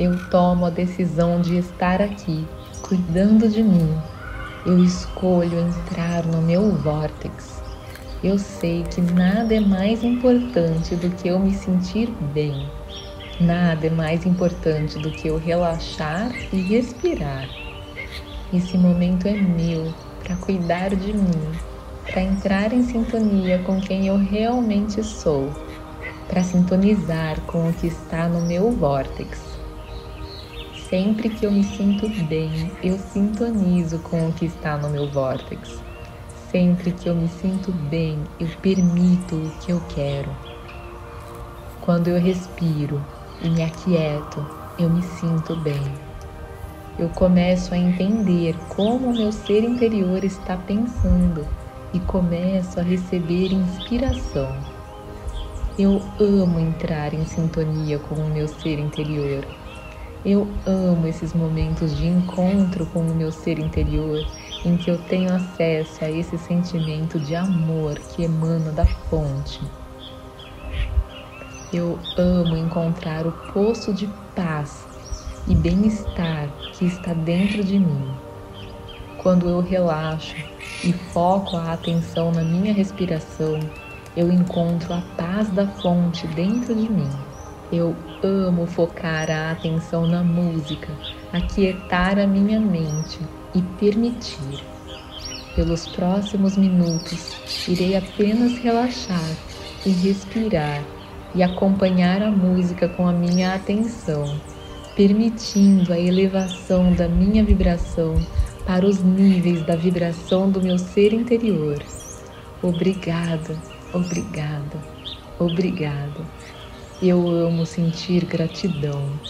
eu tomo a decisão de estar aqui, cuidando de mim. Eu escolho entrar no meu vórtex. Eu sei que nada é mais importante do que eu me sentir bem. Nada é mais importante do que eu relaxar e respirar. Esse momento é meu para cuidar de mim, para entrar em sintonia com quem eu realmente sou, para sintonizar com o que está no meu vórtex. Sempre que eu me sinto bem, eu sintonizo com o que está no meu vórtex. Sempre que eu me sinto bem, eu permito o que eu quero. Quando eu respiro e me aquieto, eu me sinto bem. Eu começo a entender como o meu ser interior está pensando e começo a receber inspiração. Eu amo entrar em sintonia com o meu ser interior eu amo esses momentos de encontro com o meu ser interior, em que eu tenho acesso a esse sentimento de amor que emana da fonte. Eu amo encontrar o poço de paz e bem-estar que está dentro de mim. Quando eu relaxo e foco a atenção na minha respiração, eu encontro a paz da fonte dentro de mim. Eu amo focar a atenção na música, aquietar a minha mente e permitir. Pelos próximos minutos, irei apenas relaxar e respirar e acompanhar a música com a minha atenção, permitindo a elevação da minha vibração para os níveis da vibração do meu ser interior. Obrigada, obrigada, obrigada. Eu amo sentir gratidão